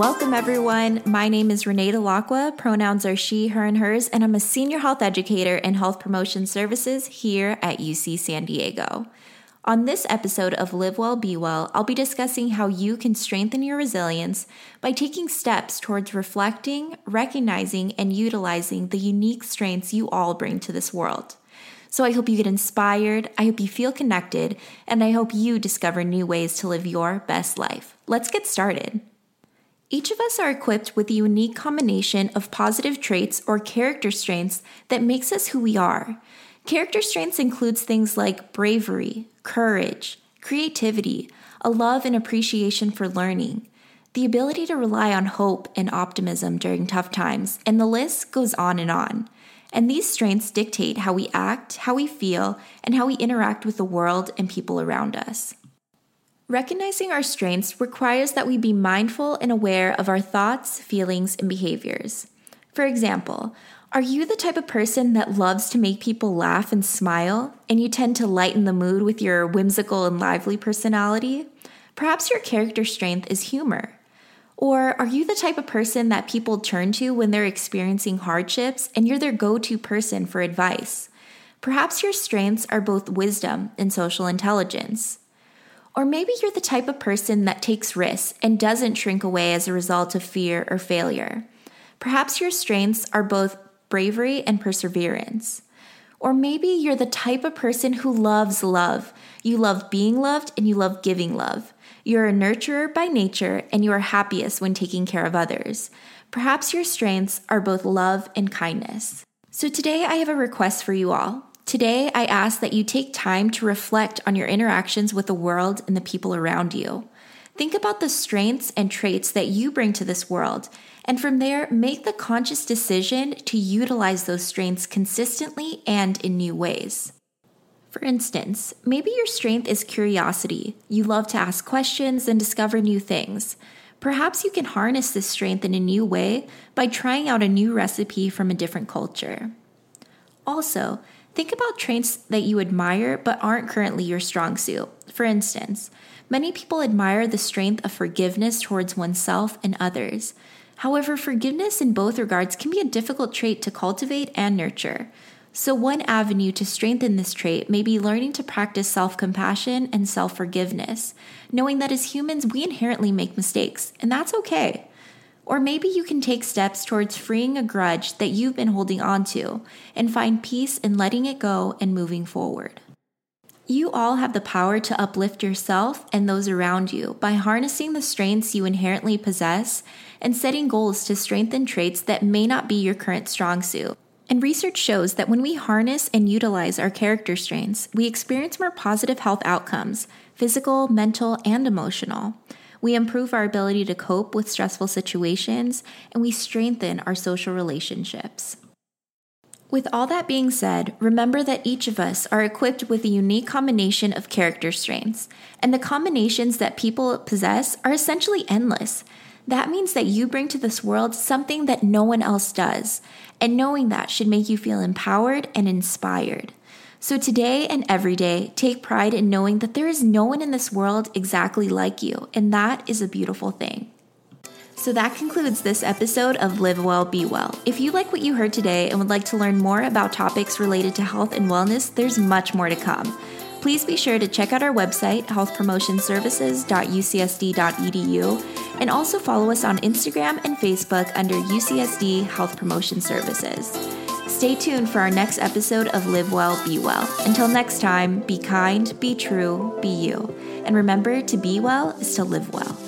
Welcome, everyone. My name is Renee Delacqua. Pronouns are she, her, and hers, and I'm a senior health educator in health promotion services here at UC San Diego. On this episode of Live Well, Be Well, I'll be discussing how you can strengthen your resilience by taking steps towards reflecting, recognizing, and utilizing the unique strengths you all bring to this world. So I hope you get inspired, I hope you feel connected, and I hope you discover new ways to live your best life. Let's get started. Each of us are equipped with a unique combination of positive traits or character strengths that makes us who we are. Character strengths includes things like bravery, courage, creativity, a love and appreciation for learning, the ability to rely on hope and optimism during tough times, and the list goes on and on. And these strengths dictate how we act, how we feel, and how we interact with the world and people around us. Recognizing our strengths requires that we be mindful and aware of our thoughts, feelings, and behaviors. For example, are you the type of person that loves to make people laugh and smile, and you tend to lighten the mood with your whimsical and lively personality? Perhaps your character strength is humor. Or are you the type of person that people turn to when they're experiencing hardships and you're their go to person for advice? Perhaps your strengths are both wisdom and social intelligence. Or maybe you're the type of person that takes risks and doesn't shrink away as a result of fear or failure. Perhaps your strengths are both bravery and perseverance. Or maybe you're the type of person who loves love. You love being loved and you love giving love. You're a nurturer by nature and you are happiest when taking care of others. Perhaps your strengths are both love and kindness. So today I have a request for you all. Today, I ask that you take time to reflect on your interactions with the world and the people around you. Think about the strengths and traits that you bring to this world, and from there, make the conscious decision to utilize those strengths consistently and in new ways. For instance, maybe your strength is curiosity. You love to ask questions and discover new things. Perhaps you can harness this strength in a new way by trying out a new recipe from a different culture. Also, Think about traits that you admire but aren't currently your strong suit. For instance, many people admire the strength of forgiveness towards oneself and others. However, forgiveness in both regards can be a difficult trait to cultivate and nurture. So, one avenue to strengthen this trait may be learning to practice self compassion and self forgiveness, knowing that as humans, we inherently make mistakes, and that's okay. Or maybe you can take steps towards freeing a grudge that you've been holding onto and find peace in letting it go and moving forward. You all have the power to uplift yourself and those around you by harnessing the strengths you inherently possess and setting goals to strengthen traits that may not be your current strong suit. And research shows that when we harness and utilize our character strengths, we experience more positive health outcomes physical, mental, and emotional. We improve our ability to cope with stressful situations, and we strengthen our social relationships. With all that being said, remember that each of us are equipped with a unique combination of character strengths, and the combinations that people possess are essentially endless. That means that you bring to this world something that no one else does, and knowing that should make you feel empowered and inspired. So today and every day, take pride in knowing that there is no one in this world exactly like you, and that is a beautiful thing. So that concludes this episode of Live Well, Be Well. If you like what you heard today and would like to learn more about topics related to health and wellness, there's much more to come. Please be sure to check out our website, healthpromotionservices.ucsd.edu, and also follow us on Instagram and Facebook under UCSD Health Promotion Services. Stay tuned for our next episode of Live Well, Be Well. Until next time, be kind, be true, be you. And remember to be well is to live well.